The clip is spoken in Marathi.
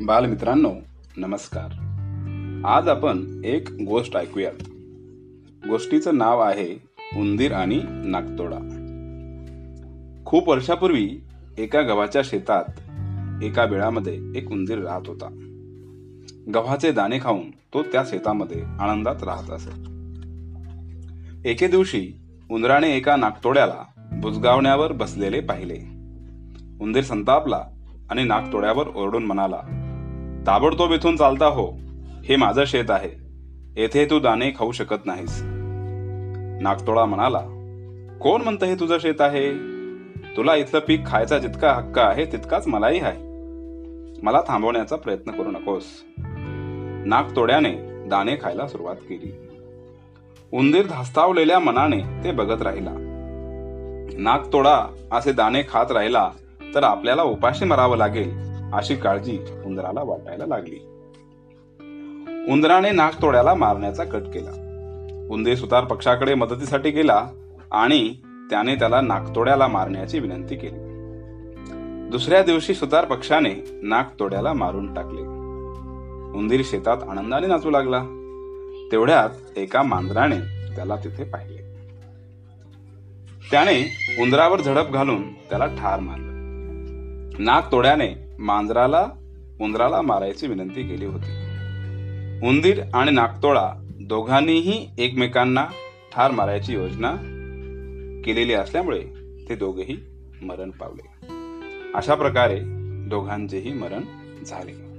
बालमित्रांनो नमस्कार. आज आपण एक गोष्ट ऐकूयात. गोष्टीचं नाव आहे उंदीर आणि नागतोडा. खूप वर्षापूर्वी एका गव्हाच्या शेतात एका बिळामध्ये एक उंदीर राहत होता. गव्हाचे दाणे खाऊन तो त्या शेतामध्ये आनंदात राहत असे. एके दिवशी उंदराने एका नागतोड्याला बुजगावण्यावर बसलेले पाहिले. उंदीर संतापला आणि नागतोड्यावर ओरडून म्हणाला ताबडतोब इथून चालता हो. हे माझं शेत आहे. येथे तू दाणे खाऊ शकत नाहीस. नागतोडा म्हणाला कोण म्हणतं हे तुझं शेत आहे? तुला इथलं पीक खायचा जितका हक्क आहे तितकाच मलाही आहे. मला थांबवण्याचा प्रयत्न करू नकोस. नागतोड्याने दाणे खायला सुरुवात केली. उंदीर धास्तावलेल्या मनाने ते बघत राहिला. नागतोडा असे दाणे खात राहिला तर आपल्याला उपाशी मरावं लागेल. अशी काळजी उंदराला वाटायला लागली. उंदराने नागतोड्याला मारण्याचा कट केला. उंदीर सुतार पक्षाकडे मदतीसाठी गेला आणि त्याने त्याला नागतोड्याला मारण्याची विनंती केली. दुसऱ्या दिवशी सुतार पक्षाने नागतोड्याला मारून टाकले. उंदीर शेतात आनंदाने नाचू लागला. तेवढ्यात एका मांजराने त्याला तिथे पाहिले. त्याने उंदरावर झडप घालून त्याला ठार मारलं. नागतोड्याने मांजराला उंदराला मारायची विनंती केली होती. उंदीर आणि नागतोळा दोघांनीही एकमेकांना ठार मारायची योजना केलेली असल्यामुळे ते दोघेही मरण पावले. अशा प्रकारे दोघांचेही मरण झाले.